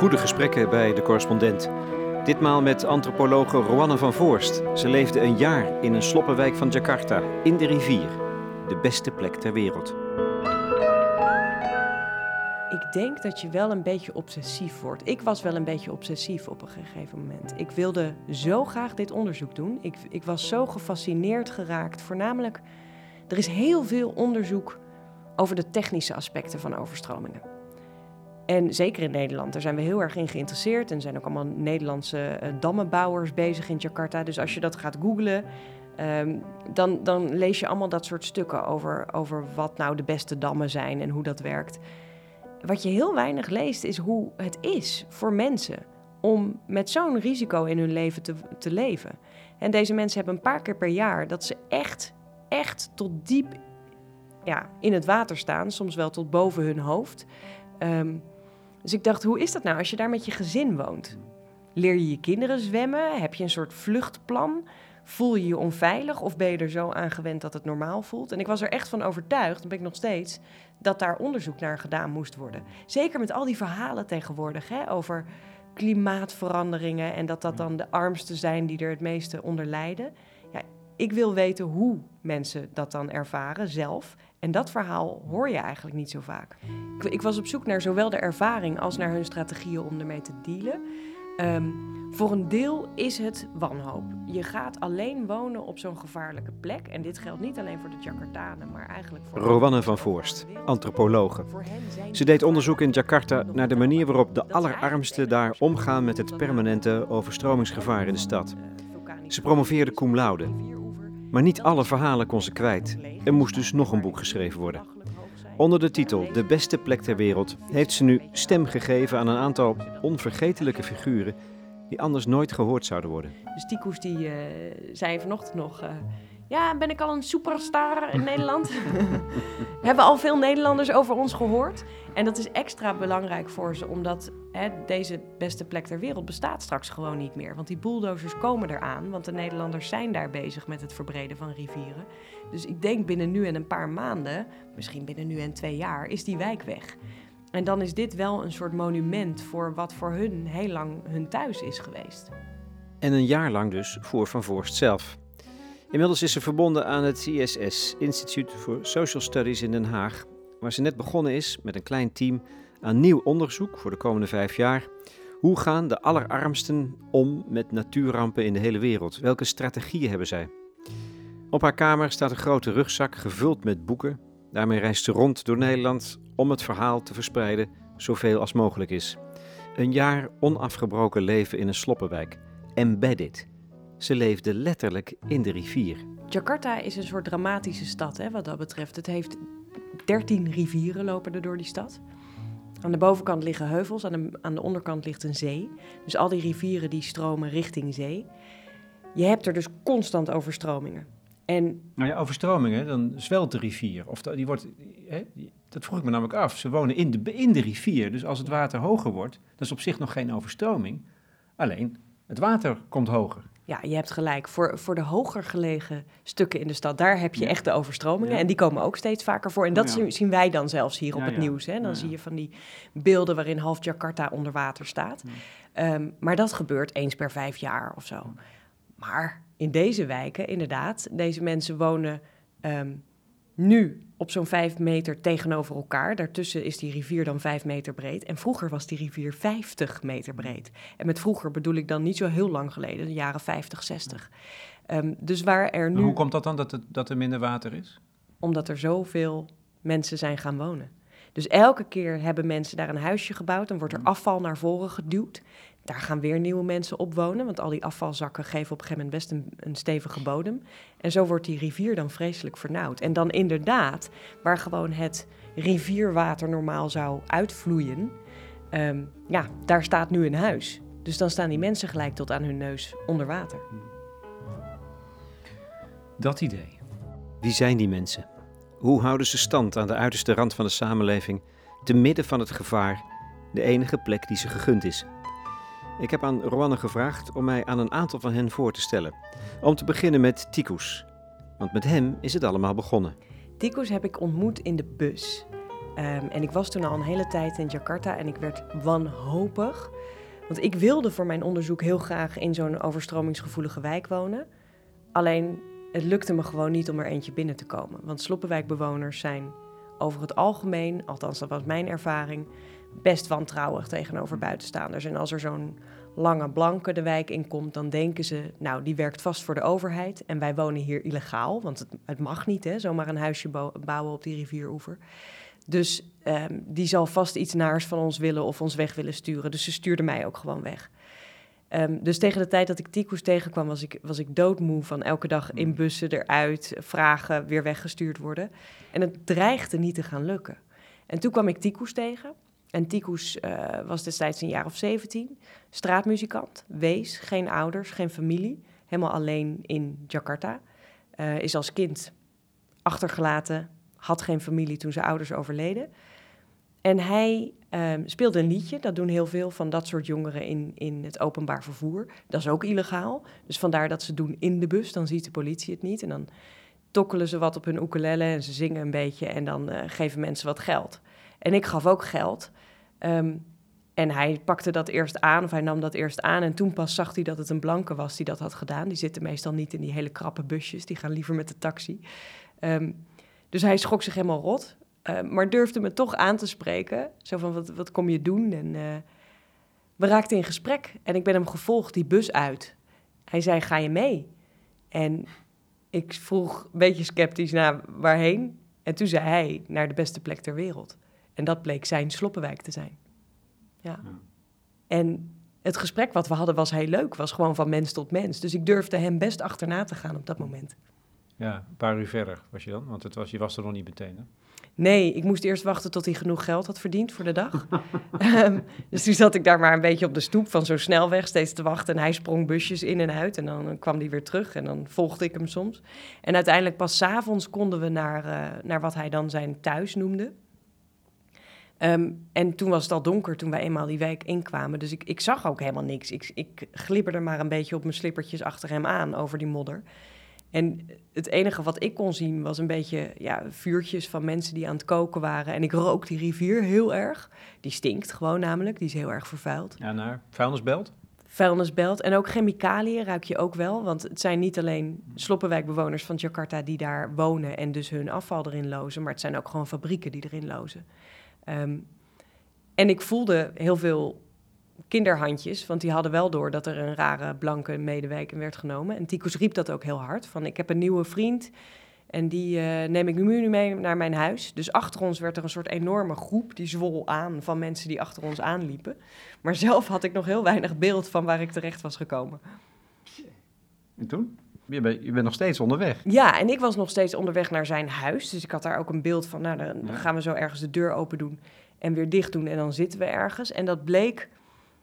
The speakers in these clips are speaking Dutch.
Goede gesprekken bij de correspondent. Ditmaal met antropologe Roanne van Voorst. Ze leefde een jaar in een sloppenwijk van Jakarta, in de rivier. De beste plek ter wereld. Ik denk dat je wel een beetje obsessief wordt. Ik was wel een beetje obsessief op een gegeven moment. Ik wilde zo graag dit onderzoek doen. Ik, ik was zo gefascineerd geraakt. Voornamelijk, er is heel veel onderzoek over de technische aspecten van overstromingen. En zeker in Nederland, daar zijn we heel erg in geïnteresseerd. En er zijn ook allemaal Nederlandse uh, dammenbouwers bezig in Jakarta. Dus als je dat gaat googlen, um, dan, dan lees je allemaal dat soort stukken over, over wat nou de beste dammen zijn en hoe dat werkt. Wat je heel weinig leest, is hoe het is voor mensen om met zo'n risico in hun leven te, te leven. En deze mensen hebben een paar keer per jaar dat ze echt, echt tot diep ja, in het water staan, soms wel tot boven hun hoofd. Um, dus ik dacht, hoe is dat nou als je daar met je gezin woont? Leer je je kinderen zwemmen? Heb je een soort vluchtplan? Voel je je onveilig of ben je er zo aan gewend dat het normaal voelt? En ik was er echt van overtuigd, en ben ik nog steeds, dat daar onderzoek naar gedaan moest worden. Zeker met al die verhalen tegenwoordig hè, over klimaatveranderingen en dat dat dan de armsten zijn die er het meeste onder lijden. Ja, ik wil weten hoe mensen dat dan ervaren zelf. En dat verhaal hoor je eigenlijk niet zo vaak. Ik, ik was op zoek naar zowel de ervaring als naar hun strategieën om ermee te dealen. Um, voor een deel is het wanhoop. Je gaat alleen wonen op zo'n gevaarlijke plek. En dit geldt niet alleen voor de Jakartanen, maar eigenlijk voor. Rowanne van Voorst, antropologe. Ze deed onderzoek in Jakarta naar de manier waarop de allerarmsten daar omgaan met het permanente overstromingsgevaar in de stad. Ze promoveerde cum laude. Maar niet alle verhalen kon ze kwijt. Er moest dus nog een boek geschreven worden. Onder de titel De beste plek ter wereld heeft ze nu stem gegeven aan een aantal onvergetelijke figuren die anders nooit gehoord zouden worden. Dus Ticoes die uh, zei vanochtend nog... Uh, ja, ben ik al een superstar in Nederland? Hebben al veel Nederlanders over ons gehoord? En dat is extra belangrijk voor ze, omdat hè, deze beste plek ter wereld bestaat straks gewoon niet meer. Want die bulldozers komen eraan, want de Nederlanders zijn daar bezig met het verbreden van rivieren. Dus ik denk binnen nu en een paar maanden, misschien binnen nu en twee jaar, is die wijk weg. En dan is dit wel een soort monument voor wat voor hun heel lang hun thuis is geweest. En een jaar lang dus voor Van Voorst zelf. Inmiddels is ze verbonden aan het ISS, Institute for Social Studies in Den Haag, waar ze net begonnen is met een klein team aan nieuw onderzoek voor de komende vijf jaar. Hoe gaan de allerarmsten om met natuurrampen in de hele wereld? Welke strategieën hebben zij? Op haar kamer staat een grote rugzak gevuld met boeken. Daarmee reist ze rond door Nederland om het verhaal te verspreiden zoveel als mogelijk is. Een jaar onafgebroken leven in een sloppenwijk. Embedded. Ze leefde letterlijk in de rivier. Jakarta is een soort dramatische stad hè, wat dat betreft. Het heeft 13 rivieren lopen er door die stad. Aan de bovenkant liggen heuvels, aan de, aan de onderkant ligt een zee. Dus al die rivieren die stromen richting zee. Je hebt er dus constant overstromingen. En, nou ja, overstromingen, dan zwelt de rivier. Of die wordt, hè, dat vroeg ik me namelijk af. Ze wonen in de, in de rivier, dus als het water hoger wordt, dat is op zich nog geen overstroming. Alleen, het water komt hoger. Ja, je hebt gelijk. Voor, voor de hoger gelegen stukken in de stad, daar heb je echt de overstromingen. En die komen ook steeds vaker voor. En dat oh, zien wij dan zelfs hier op het nieuws. Hè? Dan zie je van die beelden waarin half Jakarta onder water staat. Um, maar dat gebeurt eens per vijf jaar of zo. Maar in deze wijken, inderdaad, deze mensen wonen um, nu op zo'n vijf meter tegenover elkaar. Daartussen is die rivier dan vijf meter breed. En vroeger was die rivier 50 meter breed. En met vroeger bedoel ik dan niet zo heel lang geleden, de jaren 50, 60. Um, dus waar er nu. hoe komt dat dan dat, het, dat er minder water is? Omdat er zoveel mensen zijn gaan wonen. Dus elke keer hebben mensen daar een huisje gebouwd. Dan wordt er afval naar voren geduwd. Daar gaan weer nieuwe mensen op wonen, want al die afvalzakken geven op een gegeven moment best een, een, stevige bodem. En zo wordt die rivier dan vreselijk vernauwd. En dan inderdaad, waar gewoon het rivierwater normaal zou uitvloeien, um, ja, daar staat nu een huis. Dus dan staan die mensen gelijk tot aan hun neus onder water. Dat idee. Wie zijn die mensen? Hoe houden ze stand aan de uiterste rand van de samenleving, te midden van het gevaar, de enige plek die ze gegund is? Ik heb aan Roanne gevraagd om mij aan een aantal van hen voor te stellen. Om te beginnen met Tikus. Want met hem is het allemaal begonnen. Tikus heb ik ontmoet in de bus. Ehm, en ik was toen al een hele tijd in Jakarta en ik werd wanhopig. Want ik wilde voor mijn onderzoek heel graag in zo'n overstromingsgevoelige wijk wonen. Alleen het lukte me gewoon niet om er eentje binnen te komen. Want sloppenwijkbewoners zijn over het algemeen, althans dat was mijn ervaring, best wantrouwig tegenover buitenstaanders. En als er zo'n lange blanke de wijk in komt, dan denken ze, nou, die werkt vast voor de overheid. En wij wonen hier illegaal, want het, mag niet, hè, zomaar een huisje bouwen op die rivieroever. Dus ehm, die zal vast iets naars van ons willen of ons weg willen sturen. Dus ze stuurde mij ook gewoon weg. Ehm, dus tegen de tijd dat ik Tico's tegenkwam, was ik, was ik doodmoe van elke dag in bussen eruit, vragen, weer weggestuurd worden. En het dreigde niet te gaan lukken. En toen kwam ik Tico's tegen. En Tico's uh, was destijds een jaar of 17, straatmuzikant, wees, geen ouders, geen familie, helemaal alleen in Jakarta. Uh, is als kind achtergelaten, had geen familie toen zijn ouders overleden. En hij um, speelde een liedje, dat doen heel veel van dat soort jongeren in, in het openbaar vervoer. Dat is ook illegaal, dus vandaar dat ze doen in de bus, dan ziet de politie het niet. En dan tokkelen ze wat op hun ukulele en ze zingen een beetje en dan uh, geven mensen wat geld. En ik gaf ook geld. Um, en hij pakte dat eerst aan, of hij nam dat eerst aan. En toen pas zag hij dat het een blanke was die dat had gedaan. Die zitten meestal niet in die hele krappe busjes, die gaan liever met de taxi. Um, dus hij schrok zich helemaal rot. Uh, maar durfde me toch aan te spreken. Zo van, wat, wat kom je doen? En uh, we raakten in gesprek. En ik ben hem gevolgd, die bus uit. Hij zei, ga je mee? En ik vroeg een beetje sceptisch naar waarheen. En toen zei hij, naar de beste plek ter wereld. En dat bleek zijn sloppenwijk te zijn. Ja. ja. En het gesprek wat we hadden was heel leuk. Was gewoon van mens tot mens. Dus ik durfde hem best achterna te gaan op dat moment. Ja, een paar uur verder was je dan? Want het was, je was er nog niet meteen, hè? Nee, ik moest eerst wachten tot hij genoeg geld had verdiend voor de dag. um, dus toen zat ik daar maar een beetje op de stoep van zo snelweg steeds te wachten. En hij sprong busjes in en uit en dan kwam hij weer terug en dan volgde ik hem soms. En uiteindelijk pas s'avonds konden we naar, uh, naar wat hij dan zijn thuis noemde. Um, en toen was het al donker toen wij eenmaal die wijk inkwamen. Dus ik, ik zag ook helemaal niks. Ik, ik glibberde maar een beetje op mijn slippertjes achter hem aan over die modder. En het enige wat ik kon zien was een beetje ja, vuurtjes van mensen die aan het koken waren. En ik rook die rivier heel erg. Die stinkt gewoon namelijk, die is heel erg vervuild. Ja, naar vuilnisbelt? Vuilnisbelt. En ook chemicaliën ruik je ook wel. Want het zijn niet alleen sloppenwijkbewoners van Jakarta die daar wonen en dus hun afval erin lozen. Maar het zijn ook gewoon fabrieken die erin lozen. Um, en ik voelde heel veel kinderhandjes, want die hadden wel door dat er een rare blanke medewerker werd genomen. En Tikus riep dat ook heel hard, van ik heb een nieuwe vriend en die uh, neem ik nu mee naar mijn huis. Dus achter ons werd er een soort enorme groep, die zwol aan van mensen die achter ons aanliepen. Maar zelf had ik nog heel weinig beeld van waar ik terecht was gekomen. En toen? Je bent, je bent nog steeds onderweg. Ja, en ik was nog steeds onderweg naar zijn huis. Dus ik had daar ook een beeld van, nou, dan gaan we zo ergens de deur open doen en weer dicht doen en dan zitten we ergens. En dat bleek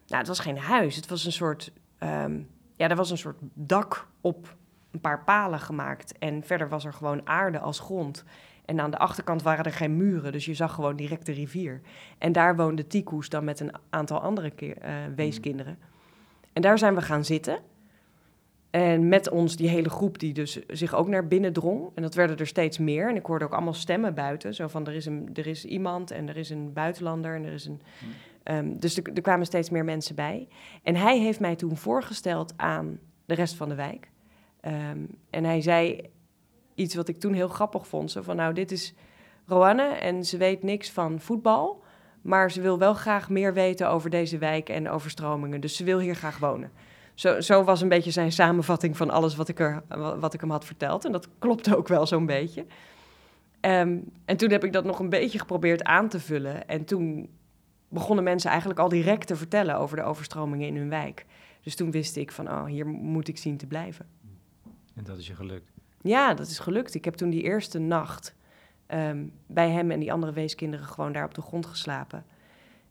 nou, het was geen huis. Het was een soort, um, ja, er was een soort dak op een paar palen gemaakt. En verder was er gewoon aarde als grond. En aan de achterkant waren er geen muren, dus je zag gewoon direct de rivier. En daar woonde Tikoes dan met een aantal andere uh, weeskinderen. En daar zijn we gaan zitten. En met ons die hele groep die dus zich ook naar binnen drong. En dat werden er steeds meer. En ik hoorde ook allemaal stemmen buiten. Zo van, er is, een, er is iemand en er is een buitenlander en er is een... Um, dus er, kwamen steeds meer mensen bij. En hij heeft mij toen voorgesteld aan de rest van de wijk. Um, en hij zei iets wat ik toen heel grappig vond. Zo van, nou, dit is Roanne en ze weet niks van voetbal... maar ze wil wel graag meer weten over deze wijk en overstromingen. Dus ze wil hier graag wonen. Zo, zo was een beetje zijn samenvatting van alles wat ik, er, wat ik hem had verteld. En dat klopte ook wel zo'n beetje. Um, en toen heb ik dat nog een beetje geprobeerd aan te vullen. En toen begonnen mensen eigenlijk al direct te vertellen over de overstromingen in hun wijk. Dus toen wist ik van, oh, hier moet ik zien te blijven. En dat is je gelukt? Ja, dat is gelukt. Ik heb toen die eerste nacht um, bij hem en die andere weeskinderen gewoon daar op de grond geslapen.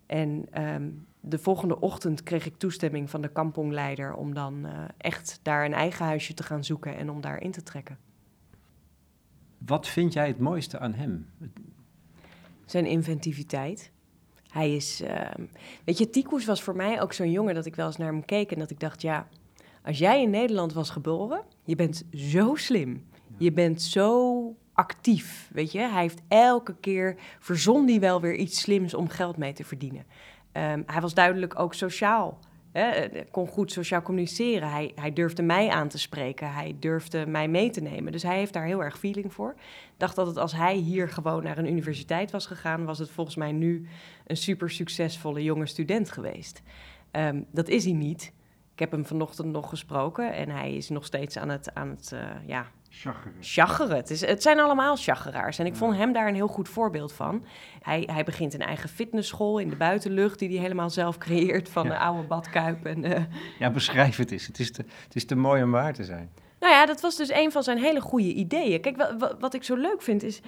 En um, de volgende ochtend kreeg ik toestemming van de kampongleider om dan uh, echt daar een eigen huisje te gaan zoeken en om daar in te trekken. Wat vind jij het mooiste aan hem? Zijn inventiviteit. Hij is, uh, weet je, Tikus was voor mij ook zo'n jongen dat ik wel eens naar hem keek en dat ik dacht, ja, als jij in Nederland was geboren, je bent zo slim. Je bent zo actief, weet je. Hij heeft elke keer, verzon hij wel weer iets slims om geld mee te verdienen. Ehm, hij was duidelijk ook sociaal. Hè, kon goed sociaal communiceren. Hij, hij durfde mij aan te spreken. Hij durfde mij mee te nemen. Dus hij heeft daar heel erg feeling voor. dacht dat het als hij hier gewoon naar een universiteit was gegaan, was het volgens mij nu een super succesvolle jonge student geweest. Ehm, dat is hij niet. Ik heb hem vanochtend nog gesproken en hij is nog steeds aan het, aan het uh, ja, Chageren. Het, is, het zijn allemaal chageraars. En ik vond hem daar een heel goed voorbeeld van. Hij, hij begint een eigen fitnessschool in de buitenlucht... die hij helemaal zelf creëert van de oude badkuip. En, uh... Ja, beschrijf het eens. Het is, te, het is te mooi om waar te zijn. Nou ja, dat was dus een van zijn hele goede ideeën. Kijk, wat, wat ik zo leuk vind is...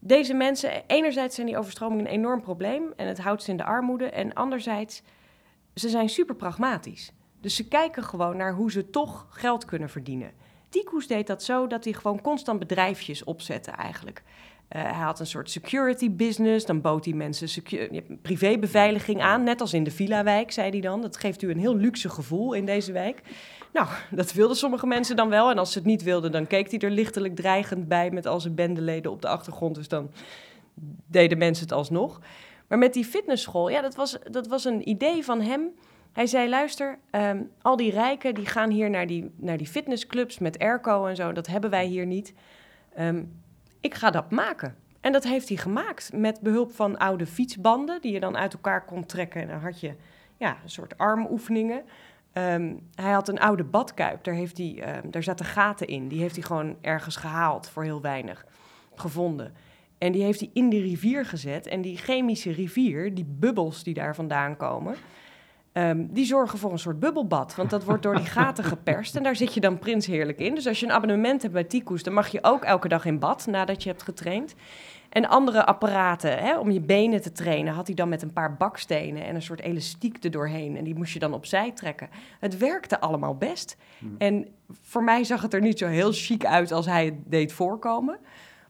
Deze mensen, enerzijds zijn die overstromingen een enorm probleem... en het houdt ze in de armoede. En anderzijds, ze zijn super pragmatisch. Dus ze kijken gewoon naar hoe ze toch geld kunnen verdienen... Tikus deed dat zo dat hij gewoon constant bedrijfjes opzette eigenlijk. Uh, hij had een soort security business. Dan bood hij mensen privébeveiliging aan. Net als in de Villa-wijk, zei hij dan. Dat geeft u een heel luxe gevoel in deze wijk. Nou, dat wilden sommige mensen dan wel. En als ze het niet wilden, dan keek hij er lichtelijk dreigend bij... met al zijn bendeleden op de achtergrond. Dus dan deden mensen het alsnog. Maar met die fitnessschool, ja, dat was, dat was een idee van hem... Hij zei, luister, ehm, al die rijken die gaan hier naar die, naar die fitnessclubs met airco en zo. Dat hebben wij hier niet. Ehm, ik ga dat maken. En dat heeft hij gemaakt met behulp van oude fietsbanden... die je dan uit elkaar kon trekken. En dan had je ja, een soort armoefeningen. Ehm, hij had een oude badkuip, daar, heeft hij, daar zaten gaten in. Die heeft hij gewoon ergens gehaald voor heel weinig, gevonden. En die heeft hij in de rivier gezet. En die chemische rivier, die bubbels die daar vandaan komen... Ehm, die zorgen voor een soort bubbelbad. Want dat wordt door die gaten geperst. En daar zit je dan prins heerlijk in. Dus als je een abonnement hebt bij Tikus, dan mag je ook elke dag in bad nadat je hebt getraind. En andere apparaten hè, om je benen te trainen had hij dan met een paar bakstenen en een soort elastiek er doorheen. En die moest je dan opzij trekken. Het werkte allemaal best. Hmm. En voor mij zag het er niet zo heel chic uit als hij het deed voorkomen.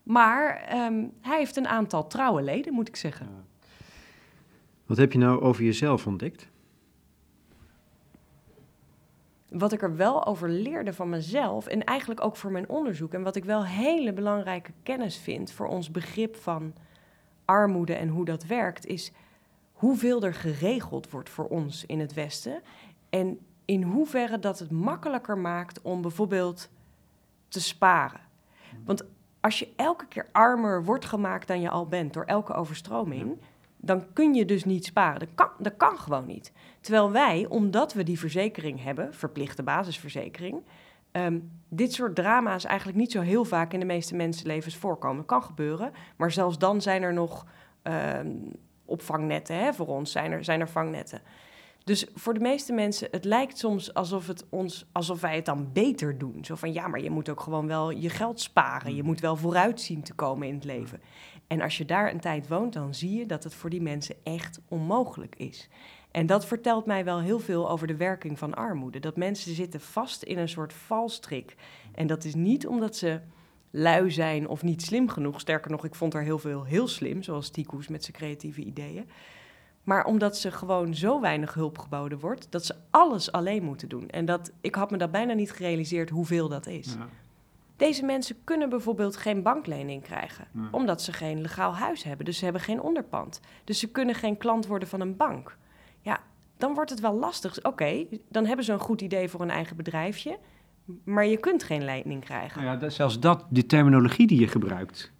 Maar ehm, hij heeft een aantal trouwe leden, moet ik zeggen. Wat heb je nou over jezelf ontdekt? Wat ik er wel over leerde van mezelf en eigenlijk ook voor mijn onderzoek en wat ik wel hele belangrijke kennis vind voor ons begrip van armoede en hoe dat werkt, is hoeveel er geregeld wordt voor ons in het Westen en in hoeverre dat het makkelijker maakt om bijvoorbeeld te sparen. Want als je elke keer armer wordt gemaakt dan je al bent door elke overstroming, dan kun je dus niet sparen. Dat kan, dat kan gewoon niet. Terwijl wij, omdat we die verzekering hebben, verplichte basisverzekering, ehm, dit soort drama's eigenlijk niet zo heel vaak in de meeste mensenlevens voorkomen. Kan gebeuren, maar zelfs dan zijn er nog ehm, opvangnetten hè, voor ons, zijn er, zijn er vangnetten. Dus voor de meeste mensen, het lijkt soms alsof, het ons, alsof wij het dan beter doen. Zo van, ja, maar je moet ook gewoon wel je geld sparen. Je moet wel vooruit zien te komen in het leven. En als je daar een tijd woont, dan zie je dat het voor die mensen echt onmogelijk is. En dat vertelt mij wel heel veel over de werking van armoede. Dat mensen zitten vast in een soort valstrik. En dat is niet omdat ze lui zijn of niet slim genoeg. Sterker nog, ik vond er heel veel heel slim, zoals Tikus met zijn creatieve ideeën. Maar omdat ze gewoon zo weinig hulp geboden wordt, dat ze alles alleen moeten doen. En dat, ik had me dat bijna niet gerealiseerd hoeveel dat is. Ja. Deze mensen kunnen bijvoorbeeld geen banklening krijgen, omdat ze geen legaal huis hebben. Dus ze hebben geen onderpand. Dus ze kunnen geen klant worden van een bank. Dan wordt het wel lastig. Oké, dan hebben ze een goed idee voor een eigen bedrijfje, maar je kunt geen lening krijgen. Nou ja, zelfs dat, die terminologie die je gebruikt,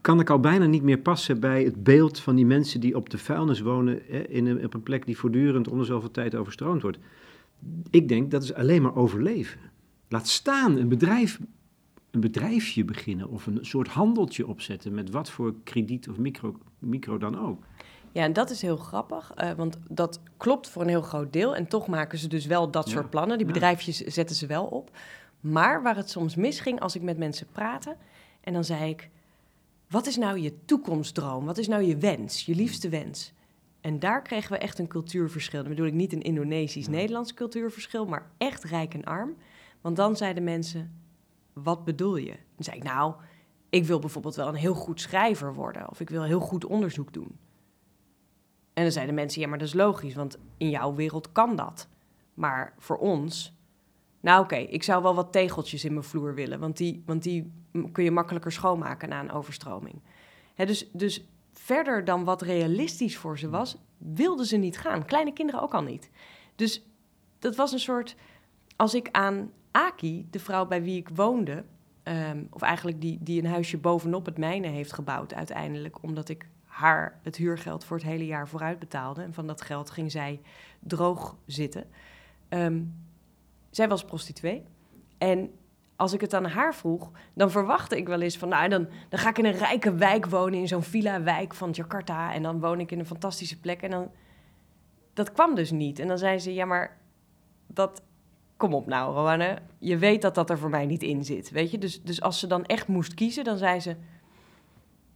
kan ik al bijna niet meer passen bij het beeld van die mensen die op de vuilnis wonen, hè, in een, op een plek die voortdurend onder zoveel tijd overstroomd wordt. Ik denk dat is alleen maar overleven. Laat staan een bedrijf, een bedrijfje beginnen of een soort handeltje opzetten met wat voor krediet of micro, micro dan ook. Ja, en dat is heel grappig, uh, want dat klopt voor een heel groot deel. En toch maken ze dus wel dat soort plannen. Die bedrijfjes zetten ze wel op. Maar waar het soms misging als ik met mensen praatte en dan zei ik: Wat is nou je toekomstdroom? Wat is nou je wens, je liefste wens? En daar kregen we echt een cultuurverschil. Dan bedoel ik niet een Indonesisch-Nederlands cultuurverschil, maar echt rijk en arm. Want dan zeiden mensen, wat bedoel je? Dan zei ik, nou, ik wil bijvoorbeeld wel een heel goed schrijver worden. Of ik wil heel goed onderzoek doen. En dan zeiden mensen, ja, maar dat is logisch, want in jouw wereld kan dat. Maar voor ons Nou oké, ik zou wel wat tegeltjes in mijn vloer willen, want die, want die kun je makkelijker schoonmaken na een overstroming. Dus, dus verder dan wat realistisch voor ze was, wilden ze niet gaan. Kleine kinderen ook al niet. Dus dat was een soort. Als ik aan Aki, de vrouw bij wie ik woonde, ehm, of eigenlijk die, die een huisje bovenop het mijne heeft gebouwd uiteindelijk, omdat ik haar het huurgeld voor het hele jaar vooruit betaalde. En van dat geld ging zij droog zitten. Ehm, zij was prostituee. En als ik het aan haar vroeg, dan verwachtte ik wel eens van, nou, dan, dan ga ik in een rijke wijk wonen, in zo'n villa-wijk van Jakarta. En dan woon ik in een fantastische plek. En dan, dat kwam dus niet. En dan zei ze, ja, maar dat, kom op nou, Roanne, je weet dat dat er voor mij niet in zit, weet je. Dus, dus als ze dan echt moest kiezen, dan zei ze,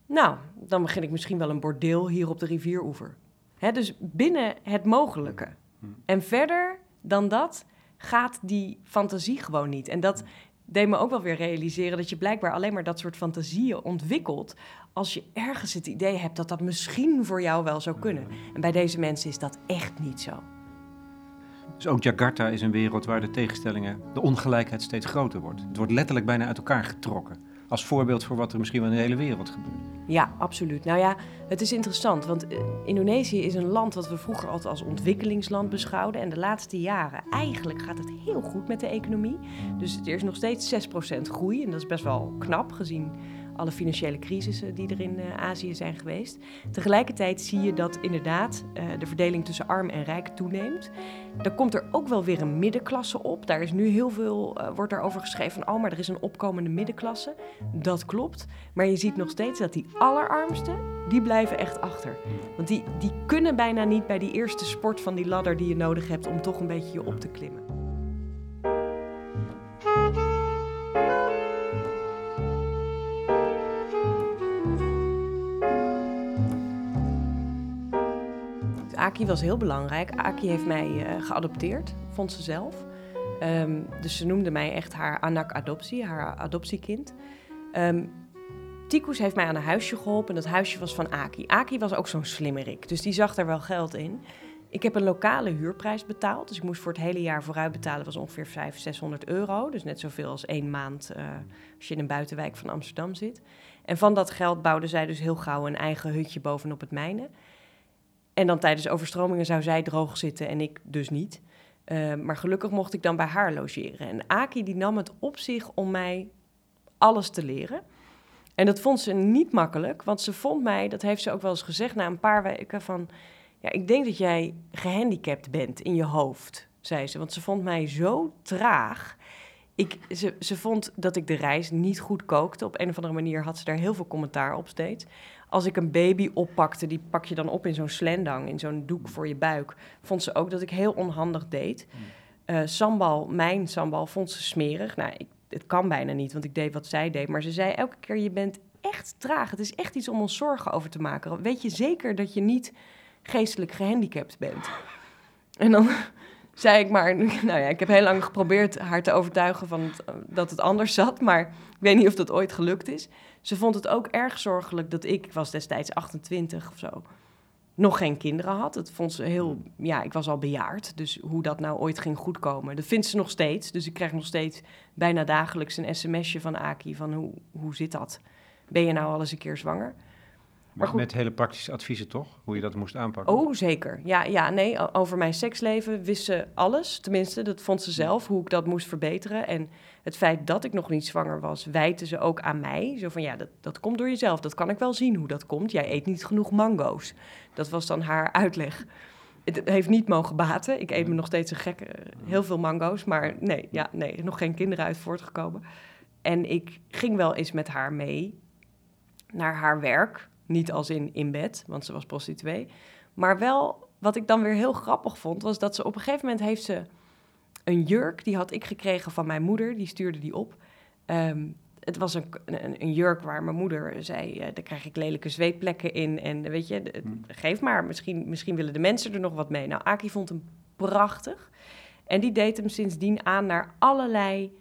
nou, dan begin ik misschien wel een bordeel hier op de rivieroever. Hè, dus binnen het mogelijke. Hm. En verder dan dat gaat die fantasie gewoon niet. En dat deed me ook wel weer realiseren dat je blijkbaar alleen maar dat soort fantasieën ontwikkelt als je ergens het idee hebt dat dat misschien voor jou wel zou kunnen. En bij deze mensen is dat echt niet zo. Dus ook Jakarta is een wereld waar de tegenstellingen, de ongelijkheid steeds groter wordt. Het wordt letterlijk bijna uit elkaar getrokken. Als voorbeeld voor wat er misschien wel in de hele wereld gebeurt. Ja, absoluut. Nou ja, het is interessant, want eh, Indonesië is een land wat we vroeger altijd als ontwikkelingsland beschouwden. En de laatste jaren, eigenlijk gaat het heel goed met de economie. Dus er is nog steeds 6% groei en dat is best wel knap gezien alle financiële crisissen die er in uh, Azië zijn geweest. Tegelijkertijd zie je dat inderdaad uh, de verdeling tussen arm en rijk toeneemt. Dan komt er ook wel weer een middenklasse op. Daar is nu heel veel, uh, wordt daarover geschreven oh, maar er is een opkomende middenklasse. Dat klopt. Maar je ziet nog steeds dat die allerarmsten, die blijven echt achter. Want die, die kunnen bijna niet bij die eerste sport van die ladder die je nodig hebt om toch een beetje je op te klimmen. Aki was heel belangrijk. Aki heeft mij uh, geadopteerd, vond ze zelf. Um, dus ze noemde mij echt haar anak-adoptie, haar adoptiekind. Um, Tikus heeft mij aan een huisje geholpen. Dat huisje was van Aki. Aki was ook zo'n slimmerik, dus die zag daar wel geld in. Ik heb een lokale huurprijs betaald. Dus ik moest voor het hele jaar vooruit betalen. Was ongeveer 500, 600 euro. Dus net zoveel als één maand uh, als je in een buitenwijk van Amsterdam zit. En van dat geld bouwde zij dus heel gauw een eigen hutje bovenop het mijne. En dan tijdens overstromingen zou zij droog zitten en ik dus niet. Uh, maar gelukkig mocht ik dan bij haar logeren. En Aki die nam het op zich om mij alles te leren. En dat vond ze niet makkelijk, want ze vond mij, dat heeft ze ook wel eens gezegd na een paar weken, van... Ja, ik denk dat jij gehandicapt bent in je hoofd, zei ze. Want ze vond mij zo traag. Ik, ze, ze vond dat ik de reis niet goed kookte. Op een of andere manier had ze daar heel veel commentaar op steeds als ik een baby oppakte, die pak je dan op in zo'n slendang, in zo'n doek voor je buik, vond ze ook dat ik heel onhandig deed. Uh, sambal, mijn sambal, vond ze smerig. Nou, ik, het kan bijna niet, want ik deed wat zij deed. Maar ze zei elke keer, je bent echt traag. Het is echt iets om ons zorgen over te maken. Weet je zeker dat je niet geestelijk gehandicapt bent? En dan zei ik maar, nou ja, ik heb heel lang geprobeerd haar te overtuigen van dat het anders zat, maar ik weet niet of dat ooit gelukt is. Ze vond het ook erg zorgelijk dat ik, ik was destijds 28 of zo, nog geen kinderen had. Dat vond ze heel, ja, ik was al bejaard, dus hoe dat nou ooit ging goedkomen, dat vindt ze nog steeds. Dus ik krijg nog steeds bijna dagelijks een sms'je van Aki van hoe, hoe zit dat? Ben je nou al eens een keer zwanger? Maar met hele praktische adviezen toch? Hoe je dat moest aanpakken? Oh, zeker. Ja, ja, nee, over mijn seksleven wist ze alles. Tenminste, dat vond ze zelf, hoe ik dat moest verbeteren. En het feit dat ik nog niet zwanger was, wijten ze ook aan mij. Zo van, ja, dat, dat komt door jezelf. Dat kan ik wel zien hoe dat komt. Jij eet niet genoeg mango's. Dat was dan haar uitleg. Het heeft niet mogen baten. Ik eet me nog steeds een gekke, heel veel mango's. Maar nee, ja, nee, nog geen kinderen uit voortgekomen. En ik ging wel eens met haar mee naar haar werk niet als in in bed, want ze was prostituee. Maar wel, wat ik dan weer heel grappig vond, was dat ze op een gegeven moment heeft ze een jurk, die had ik gekregen van mijn moeder, die stuurde die op. Um, het was een, een, een, jurk waar mijn moeder zei, uh, daar krijg ik lelijke zweetplekken in. En weet je, hmm. geef maar, misschien, misschien willen de mensen er nog wat mee. Nou, Aki vond hem prachtig. En die deed hem sindsdien aan naar allerlei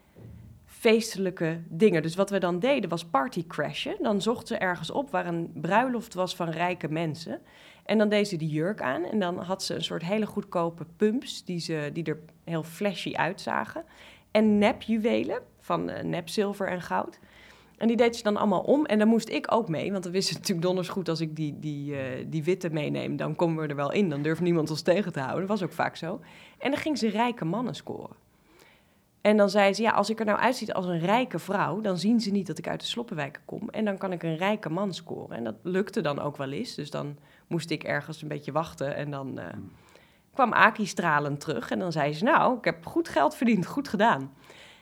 feestelijke dingen. Dus wat we dan deden was partycrashen. Dan zochten ze ergens op waar een bruiloft was van rijke mensen. En dan deed ze die jurk aan en dan had ze een soort hele goedkope pumps die, ze, die er heel flashy uitzagen. en nepjuwelen van nepzilver en goud. En die deed ze dan allemaal om. En daar moest ik ook mee. Want dan wist natuurlijk donders goed... als ik die, die, uh, die witte meeneem, dan komen we er wel in. Dan durft niemand ons tegen te houden. Dat was ook vaak zo. En dan ging ze rijke mannen scoren. En dan zei ze, ja, als ik er nou uitziet als een rijke vrouw... dan zien ze niet dat ik uit de Sloppenwijken kom. En dan kan ik een rijke man scoren. En dat lukte dan ook wel eens. Dus dan moest ik ergens een beetje wachten. En dan uh, kwam Aki stralend terug. En dan zei ze, nou, ik heb goed geld verdiend, goed gedaan.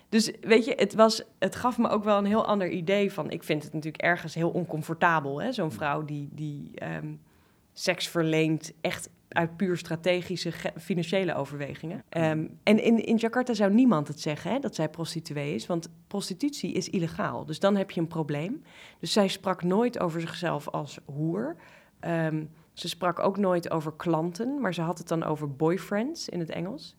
Dus weet je, het, was, het gaf me ook wel een heel ander idee van... Ik vind het natuurlijk ergens heel oncomfortabel, hè? Zo'n vrouw die, die um, seks verleent echt uit puur strategische financiële overwegingen. Um, en in, in Jakarta zou niemand het zeggen hè, dat zij prostituee is, want prostitutie is illegaal. Dus dan heb je een probleem. Dus zij sprak nooit over zichzelf als hoer. Um, ze sprak ook nooit over klanten, maar ze had het dan over boyfriends in het Engels.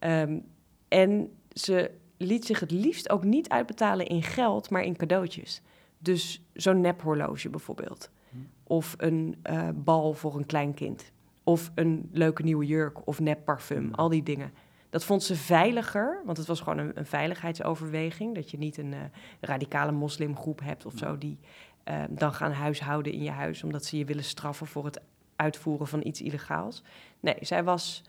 Um, en ze liet zich het liefst ook niet uitbetalen in geld, maar in cadeautjes. Dus zo'n nephorloge bijvoorbeeld. Hm. Of een uh, bal voor een klein kind. Of een leuke nieuwe jurk of nepparfum. Hm. Al die dingen. Dat vond ze veiliger, want het was gewoon een, een veiligheidsoverweging. Dat je niet een uh, radicale moslimgroep hebt of hm. zo die uh, dan gaan huishouden in je huis omdat ze je willen straffen voor het uitvoeren van iets illegaals. Nee, zij was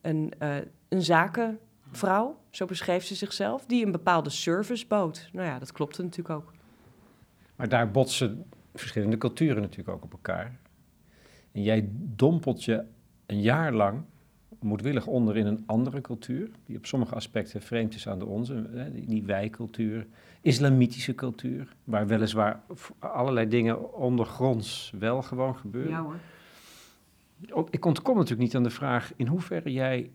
een, uh, een zaken vrouw, zo beschreef ze zichzelf, die een bepaalde service bood. Nou ja, dat klopte natuurlijk ook. Maar daar botsen verschillende culturen natuurlijk ook op elkaar. En jij dompelt je een jaar lang moedwillig onder in een andere cultuur, die op sommige aspecten vreemd is aan de onze, die wijcultuur, islamitische cultuur, waar weliswaar allerlei dingen ondergronds wel gewoon gebeuren. Ja hoor. Ik ontkom natuurlijk niet aan de vraag in hoeverre jij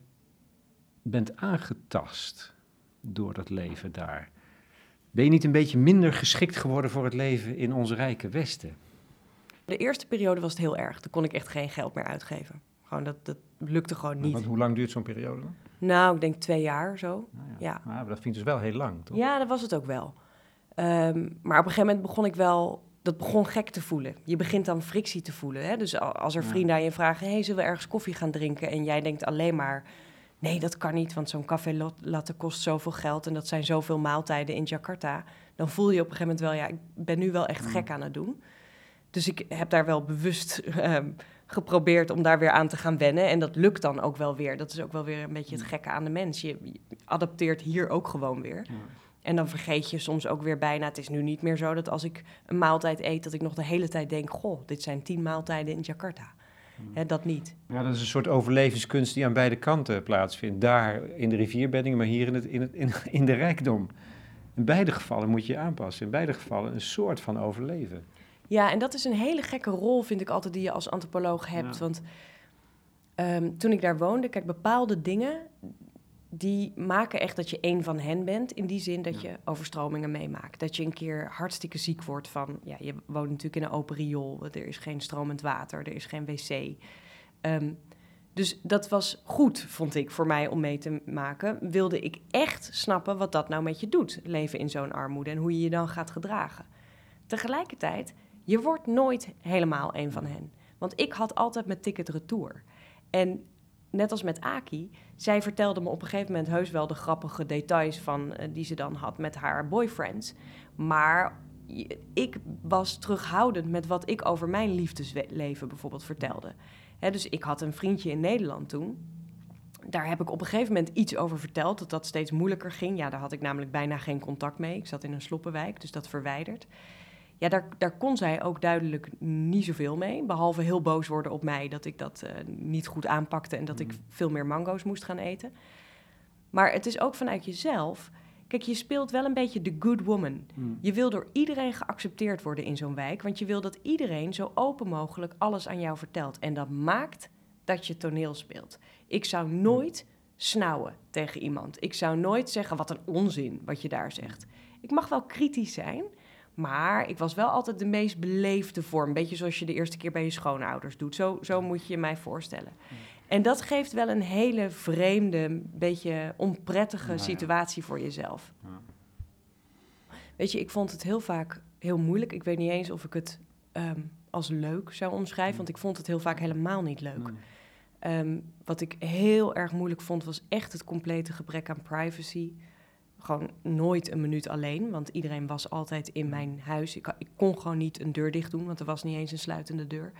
bent aangetast door dat leven daar. Ben je niet een beetje minder geschikt geworden voor het leven in ons rijke Westen? De eerste periode was het heel erg. Toen kon ik echt geen geld meer uitgeven. Gewoon dat, dat lukte gewoon niet. Want hoe lang duurt zo'n periode dan? Nou, ik denk twee jaar zo. Nou ja. ja. Maar dat vind ik dus wel heel lang, toch? Ja, dat was het ook wel. Um, maar op een gegeven moment begon ik wel... Dat begon gek te voelen. Je begint dan frictie te voelen. Hè? Dus als er vrienden aan je vragen... hey, zullen we ergens koffie gaan drinken? En jij denkt alleen maar nee, dat kan niet, want zo'n café latte kost zoveel geld en dat zijn zoveel maaltijden in Jakarta. Dan voel je op een gegeven moment wel, ja, ik ben nu wel echt gek aan het doen. Dus ik heb daar wel bewust um, geprobeerd om daar weer aan te gaan wennen. En dat lukt dan ook wel weer. Dat is ook wel weer een beetje het gekke aan de mens. Je, adapteert hier ook gewoon weer. En dan vergeet je soms ook weer bijna. Het is nu niet meer zo dat als ik een maaltijd eet, dat ik nog de hele tijd denk: Goh, dit zijn tien maaltijden in Jakarta. Hè, dat niet. Ja, dat is een soort overlevingskunst die aan beide kanten plaatsvindt. Daar in de rivierbeddingen, maar hier in, het, in, het, in, in de rijkdom. In beide gevallen moet je je aanpassen. In beide gevallen een soort van overleven. Ja, en dat is een hele gekke rol, vind ik altijd, die je als antropoloog hebt. Want um, toen ik daar woonde, kijk, bepaalde dingen die maken echt dat je één van hen bent. In die zin dat je overstromingen meemaakt. Dat je een keer hartstikke ziek wordt van... Ja, je woont natuurlijk in een open riool. Er is geen stromend water, er is geen wc. Um, dus dat was goed, vond ik, voor mij om mee te maken. Wilde ik echt snappen wat dat nou met je doet, leven in zo'n armoede... en hoe je je dan gaat gedragen. Tegelijkertijd, je wordt nooit helemaal een van hen. Want ik had altijd mijn ticket retour. En net als met Aki, zij vertelde me op een gegeven moment heus wel de grappige details van uh, die ze dan had met haar boyfriends. Maar ik was terughoudend met wat ik over mijn liefdesleven bijvoorbeeld vertelde. Dus ik had een vriendje in Nederland toen. Daar heb ik op een gegeven moment iets over verteld, dat dat steeds moeilijker ging. Ja, daar had ik namelijk bijna geen contact mee. Ik zat in een sloppenwijk, dus dat verwijderd ja, daar, daar kon zij ook duidelijk niet zoveel mee. Behalve heel boos worden op mij dat ik dat uh, niet goed aanpakte en dat ik mm. veel meer mango's moest gaan eten. Maar het is ook vanuit jezelf. Kijk, je speelt wel een beetje de good woman. Mm. Je wil door iedereen geaccepteerd worden in zo'n wijk, want je wil dat iedereen zo open mogelijk alles aan jou vertelt. En dat maakt dat je toneel speelt. Ik zou nooit snauwen tegen iemand. Ik zou nooit zeggen wat een onzin wat je daar zegt. Ik mag wel kritisch zijn, maar ik was wel altijd de meest beleefde vorm. Beetje zoals je de eerste keer bij je schoonouders doet. Zo, zo moet je je mij voorstellen. En dat geeft wel een hele vreemde, beetje onprettige situatie voor jezelf. Ja. Weet je, ik vond het heel vaak heel moeilijk. Ik weet niet eens of ik het ehm, als leuk zou omschrijven, want ik vond het heel vaak helemaal niet leuk. Ehm, wat ik heel erg moeilijk vond, was echt het complete gebrek aan privacy. Gewoon nooit een minuut alleen, want iedereen was altijd in mijn huis. Ik, ik kon gewoon niet een deur dicht doen, want er was niet eens een sluitende deur.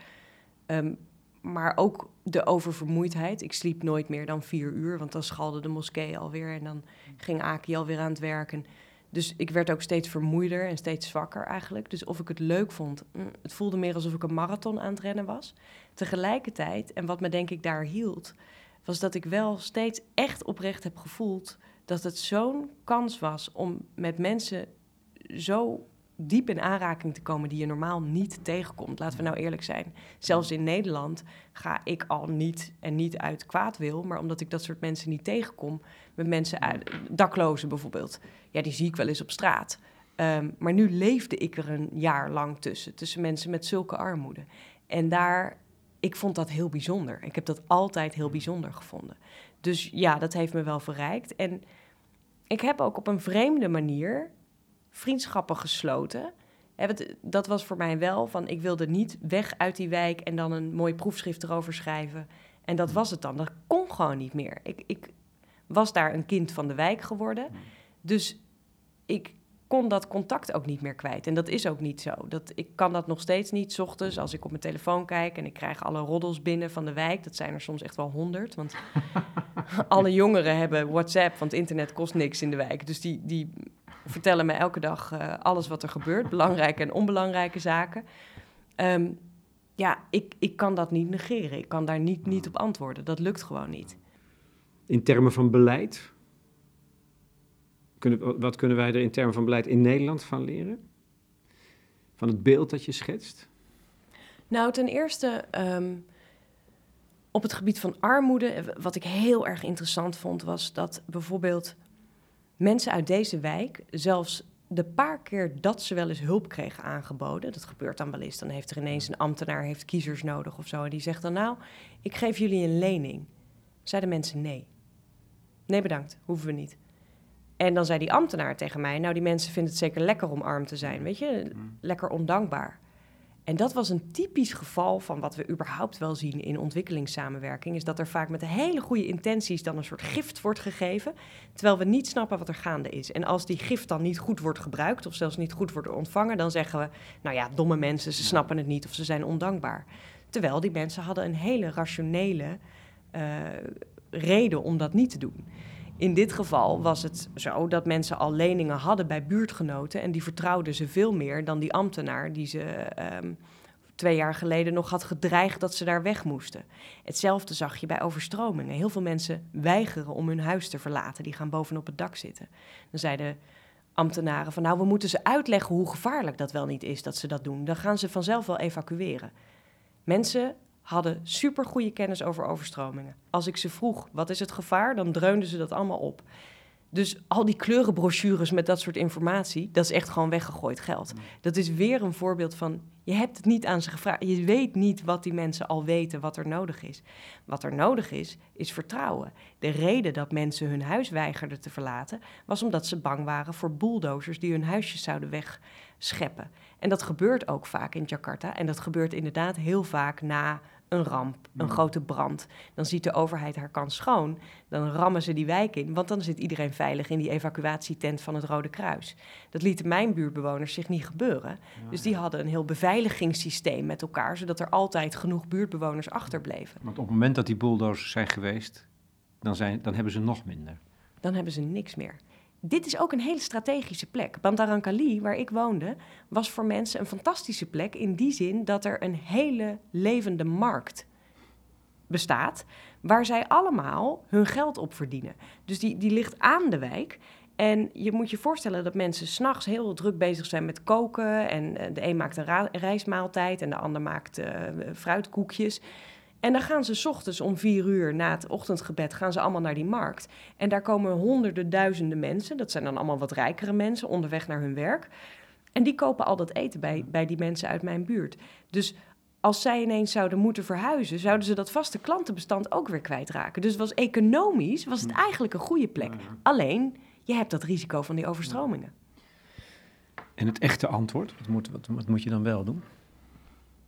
Ehm, maar ook de oververmoeidheid. Ik sliep nooit meer dan vier uur, want dan schalde de moskee alweer en dan ging Aki alweer aan het werken. Dus ik werd ook steeds vermoeider en steeds zwakker eigenlijk. Dus of ik het leuk vond, mm, het voelde meer alsof ik een marathon aan het rennen was. Tegelijkertijd, en wat me denk ik daar hield, was dat ik wel steeds echt oprecht heb gevoeld dat het zo'n kans was om met mensen zo diep in aanraking te komen die je normaal niet tegenkomt. Laten we nou eerlijk zijn. Zelfs in Nederland ga ik al niet en niet uit kwaad wil, maar omdat ik dat soort mensen niet tegenkom, met mensen uit daklozen bijvoorbeeld. Ja, die zie ik wel eens op straat. Ehm, maar nu leefde ik er een jaar lang tussen, tussen mensen met zulke armoede. En daar, ik vond dat heel bijzonder. Ik heb dat altijd heel bijzonder gevonden. Dus ja, dat heeft me wel verrijkt. En ik heb ook op een vreemde manier vriendschappen gesloten. Dat was voor mij wel van, ik wilde niet weg uit die wijk en dan een mooi proefschrift erover schrijven. En dat was het dan. Dat kon gewoon niet meer. Ik, ik was daar een kind van de wijk geworden. Dus ik kon dat contact ook niet meer kwijt. En dat is ook niet zo. Dat, ik kan dat nog steeds niet. Ochtends als ik op mijn telefoon kijk en ik krijg alle roddels binnen van de wijk. Dat zijn er soms echt wel honderd. Want alle jongeren hebben WhatsApp, want internet kost niks in de wijk. Dus die, die vertellen me elke dag uh, alles wat er gebeurt. Belangrijke en onbelangrijke zaken. Um, ja, ik, ik kan dat niet negeren. Ik kan daar niet, niet op antwoorden. Dat lukt gewoon niet. In termen van beleid, kunnen, wat kunnen wij er in termen van beleid in Nederland van leren? Van het beeld dat je schetst? Nou, ten eerste um, op het gebied van armoede, wat ik heel erg interessant vond, was dat bijvoorbeeld mensen uit deze wijk, zelfs de paar keer dat ze wel eens hulp kregen aangeboden, dat gebeurt dan wel eens, dan heeft er ineens een ambtenaar heeft kiezers nodig of zo, en die zegt dan nou, ik geef jullie een lening. Zeiden mensen nee. Nee bedankt, hoeven we niet. En dan zei die ambtenaar tegen mij: Nou, die mensen vinden het zeker lekker om arm te zijn, weet je? Mm. Lekker ondankbaar. En dat was een typisch geval van wat we überhaupt wel zien in ontwikkelingssamenwerking. Is dat er vaak met hele goede intenties dan een soort gift wordt gegeven. Terwijl we niet snappen wat er gaande is. En als die gift dan niet goed wordt gebruikt of zelfs niet goed wordt ontvangen, dan zeggen we: Nou ja, domme mensen, ze snappen het niet of ze zijn ondankbaar. Terwijl die mensen hadden een hele rationele uh, reden om dat niet te doen. In dit geval was het zo dat mensen al leningen hadden bij buurtgenoten en die vertrouwden ze veel meer dan die ambtenaar die ze um, twee jaar geleden nog had gedreigd dat ze daar weg moesten. Hetzelfde zag je bij overstromingen. Heel veel mensen weigeren om hun huis te verlaten, die gaan bovenop het dak zitten. Dan zeiden ambtenaren van nou, we moeten ze uitleggen hoe gevaarlijk dat wel niet is dat ze dat doen. Dan gaan ze vanzelf wel evacueren. Mensen hadden supergoeie kennis over overstromingen. Als ik ze vroeg, wat is het gevaar, dan dreunden ze dat allemaal op. Dus al die kleurenbrochures met dat soort informatie, dat is echt gewoon weggegooid geld. Mm. Dat is weer een voorbeeld van, je hebt het niet aan ze gevraagd. Je weet niet wat die mensen al weten, wat er nodig is. Wat er nodig is, is vertrouwen. De reden dat mensen hun huis weigerden te verlaten, was omdat ze bang waren voor bulldozers die hun huisjes zouden wegscheppen. En dat gebeurt ook vaak in Jakarta. En dat gebeurt inderdaad heel vaak na een ramp, een grote brand. Dan ziet de overheid haar kans schoon. Dan rammen ze die wijk in, want dan zit iedereen veilig in die evacuatietent van het Rode Kruis. Dat lieten mijn buurtbewoners zich niet gebeuren. dus die hadden een heel beveiligingssysteem met elkaar, zodat er altijd genoeg buurtbewoners achterbleven. Want op het moment dat die bulldozers zijn geweest, dan, zijn, dan hebben ze nog minder. Dan hebben ze niks meer dit is ook een hele strategische plek. Bandarankali, waar ik woonde, was voor mensen een fantastische plek in die zin dat er een hele levende markt bestaat, waar zij allemaal hun geld op verdienen. Dus die, die ligt aan de wijk. En je moet je voorstellen dat mensen s'nachts heel druk bezig zijn met koken. En eh, de een maakt een reismaaltijd en de ander maakt uh, fruitkoekjes. En dan gaan ze s ochtends om vier uur na het ochtendgebed gaan ze allemaal naar die markt. En daar komen honderden, duizenden mensen. Dat zijn dan allemaal wat rijkere mensen onderweg naar hun werk. En die kopen al dat eten bij, bij die mensen uit mijn buurt. Dus als zij ineens zouden moeten verhuizen, zouden ze dat vaste klantenbestand ook weer kwijtraken. Dus was economisch was het eigenlijk een goede plek. Alleen, je hebt dat risico van die overstromingen. En het echte antwoord, wat moet, wat, wat moet je dan wel doen?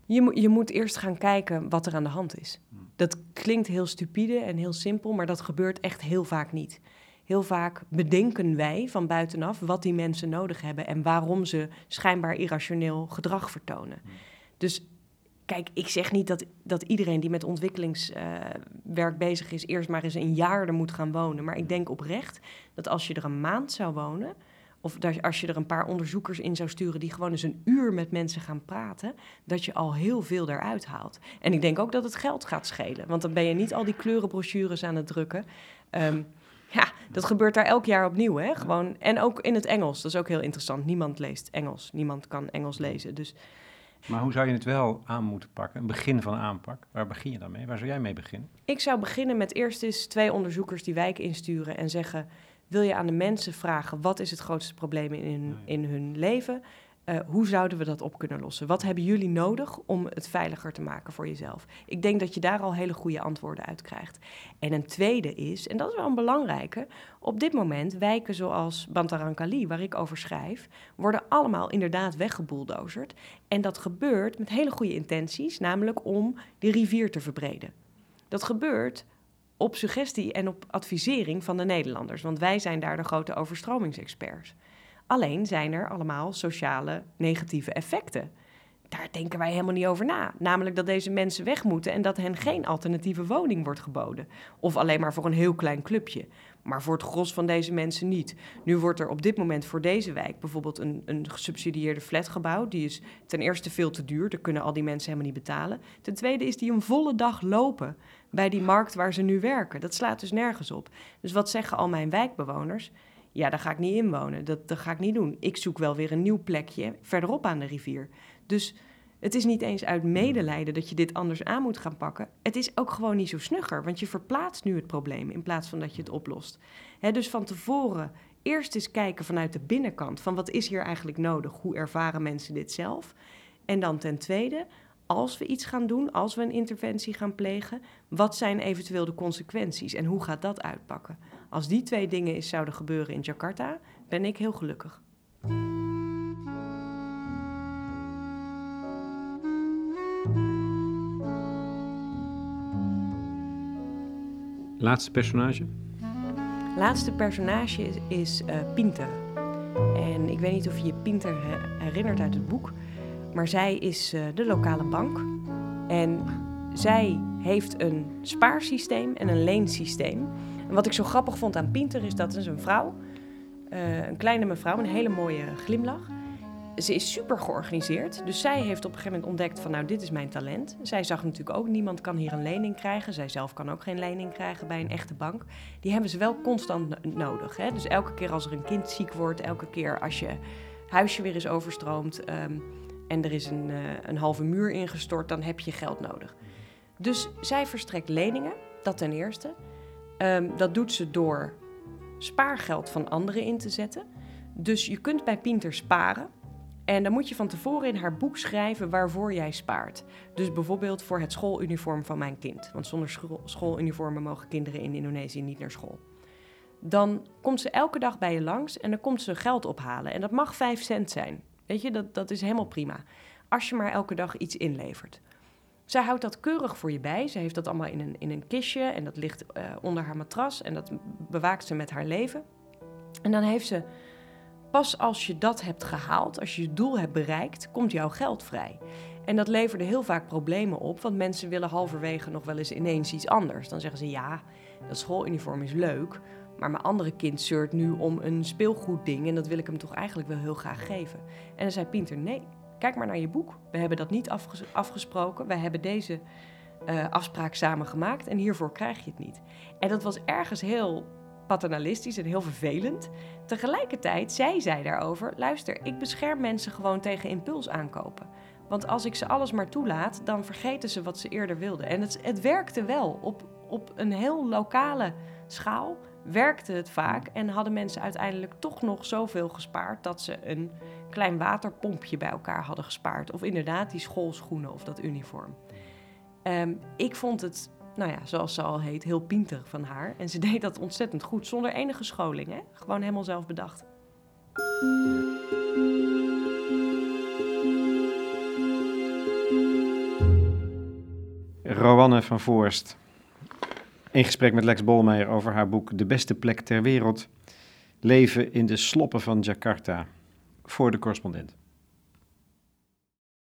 Je, moet, je moet eerst gaan kijken wat er aan de hand is. Hmm. Dat klinkt heel stupide en heel simpel, maar dat gebeurt echt heel vaak niet. Heel vaak bedenken wij van buitenaf wat die mensen nodig hebben en waarom ze schijnbaar irrationeel gedrag vertonen. Hmm. Dus kijk, ik zeg niet dat, dat iedereen die met ontwikkelingswerk bezig is, eerst maar eens een jaar er moet gaan wonen. Maar ik denk oprecht dat als je er een maand zou wonen, of als je er een paar onderzoekers in zou sturen die gewoon eens een uur met mensen gaan praten, dat je al heel veel eruit haalt. En ik denk ook dat het geld gaat schelen, want dan ben je niet al die kleurenbrochures aan het drukken. Ehm, ja, dat gebeurt daar elk jaar opnieuw, hè? Gewoon, en ook in het Engels, dat is ook heel interessant. Niemand leest Engels, niemand kan Engels lezen. Dus maar hoe zou je het wel aan moeten pakken? Een begin van aanpak. Waar begin je dan mee? Waar zou jij mee beginnen? Ik zou beginnen met eerst eens twee onderzoekers die wijk insturen en zeggen: wil je aan de mensen vragen wat is het grootste probleem in hun, in hun leven? Uh, hoe zouden we dat op kunnen lossen? Wat hebben jullie nodig om het veiliger te maken voor jezelf? Ik denk dat je daar al hele goede antwoorden uit krijgt. En een tweede is, en dat is wel een belangrijke, op dit moment wijken zoals Bantarankali, waar ik over schrijf, worden allemaal inderdaad weggebouldozerd. En dat gebeurt met hele goede intenties, namelijk om de rivier te verbreden. Dat gebeurt op suggestie en op advisering van de Nederlanders, want wij zijn daar de grote overstromingsexperts. Alleen zijn er allemaal sociale negatieve effecten. Daar denken wij helemaal niet over na. Namelijk dat deze mensen weg moeten en dat hen geen alternatieve woning wordt geboden. Of alleen maar voor een heel klein clubje. Maar voor het gros van deze mensen niet. Nu wordt er op dit moment voor deze wijk bijvoorbeeld een, een gesubsidieerde flat gebouwd. Die is ten eerste veel te duur. Dat kunnen al die mensen helemaal niet betalen. Ten tweede is die een volle dag lopen bij die markt waar ze nu werken. Dat slaat dus nergens op. Dus wat zeggen al mijn wijkbewoners? Ja, daar ga ik niet in wonen. Dat, dat ga ik niet doen. Ik zoek wel weer een nieuw plekje verderop aan de rivier. Dus het is niet eens uit medelijden dat je dit anders aan moet gaan pakken. Het is ook gewoon niet zo snugger, want je verplaatst nu het probleem in plaats van dat je het oplost. dus van tevoren eerst eens kijken vanuit de binnenkant van wat is hier eigenlijk nodig? Hoe ervaren mensen dit zelf? En dan ten tweede, als we iets gaan doen, als we een interventie gaan plegen, wat zijn eventueel de consequenties en hoe gaat dat uitpakken? Als die twee dingen eens zouden gebeuren in Jakarta, ben ik heel gelukkig. Laatste personage? Laatste personage is, is uh, Pinter. En ik weet niet of je je Pinter herinnert uit het boek, maar zij is uh, de lokale bank. En zij heeft een spaarsysteem en een leensysteem. En wat ik zo grappig vond aan Pinter is dat is een vrouw, uh, een kleine mevrouw, een hele mooie glimlach. Ze is super georganiseerd, dus zij heeft op een gegeven moment ontdekt van nou dit is mijn talent. Zij zag natuurlijk ook niemand kan hier een lening krijgen. Zij zelf kan ook geen lening krijgen bij een echte bank. Die hebben ze wel constant nodig. Hè? Dus elke keer als er een kind ziek wordt, elke keer als je huisje weer is overstroomd um, en er is een, uh, een halve muur ingestort, dan heb je geld nodig. Dus zij verstrekt leningen, dat ten eerste. Um, dat doet ze door spaargeld van anderen in te zetten. Dus je kunt bij Pinter sparen. En dan moet je van tevoren in haar boek schrijven waarvoor jij spaart. Dus bijvoorbeeld voor het schooluniform van mijn kind. Want zonder school, schooluniformen mogen kinderen in Indonesië niet naar school. Dan komt ze elke dag bij je langs en dan komt ze geld ophalen. En dat mag 5 cent zijn. Weet je, dat, dat is helemaal prima. Als je maar elke dag iets inlevert. Zij houdt dat keurig voor je bij. Ze heeft dat allemaal in een, in een kistje en dat ligt uh, onder haar matras en dat bewaakt ze met haar leven. En dan heeft ze, pas als je dat hebt gehaald, als je je doel hebt bereikt, komt jouw geld vrij. En dat leverde heel vaak problemen op, want mensen willen halverwege nog wel eens ineens iets anders. Dan zeggen ze ja, dat schooluniform is leuk, maar mijn andere kind zeurt nu om een speelgoedding en dat wil ik hem toch eigenlijk wel heel graag geven. En dan zei Pinter, nee, Kijk maar naar je boek. We hebben dat niet afgesproken. We hebben deze uh, afspraak samen gemaakt en hiervoor krijg je het niet. En dat was ergens heel paternalistisch en heel vervelend. Tegelijkertijd zei zij daarover: luister, ik bescherm mensen gewoon tegen impuls aankopen. Want als ik ze alles maar toelaat, dan vergeten ze wat ze eerder wilden. En het, het werkte wel op, op een heel lokale schaal. Werkte het vaak en hadden mensen uiteindelijk toch nog zoveel gespaard dat ze een klein waterpompje bij elkaar hadden gespaard. Of inderdaad die schoolschoenen of dat uniform. Um, ik vond het, nou ja, zoals ze al heet, heel pinter van haar. En ze deed dat ontzettend goed, zonder enige scholing. Hè? Gewoon helemaal zelf bedacht. Rowanne van Voorst. In gesprek met Lex Bolmeijer over haar boek De beste plek ter wereld. Leven in de sloppen van Jakarta. Voor de correspondent.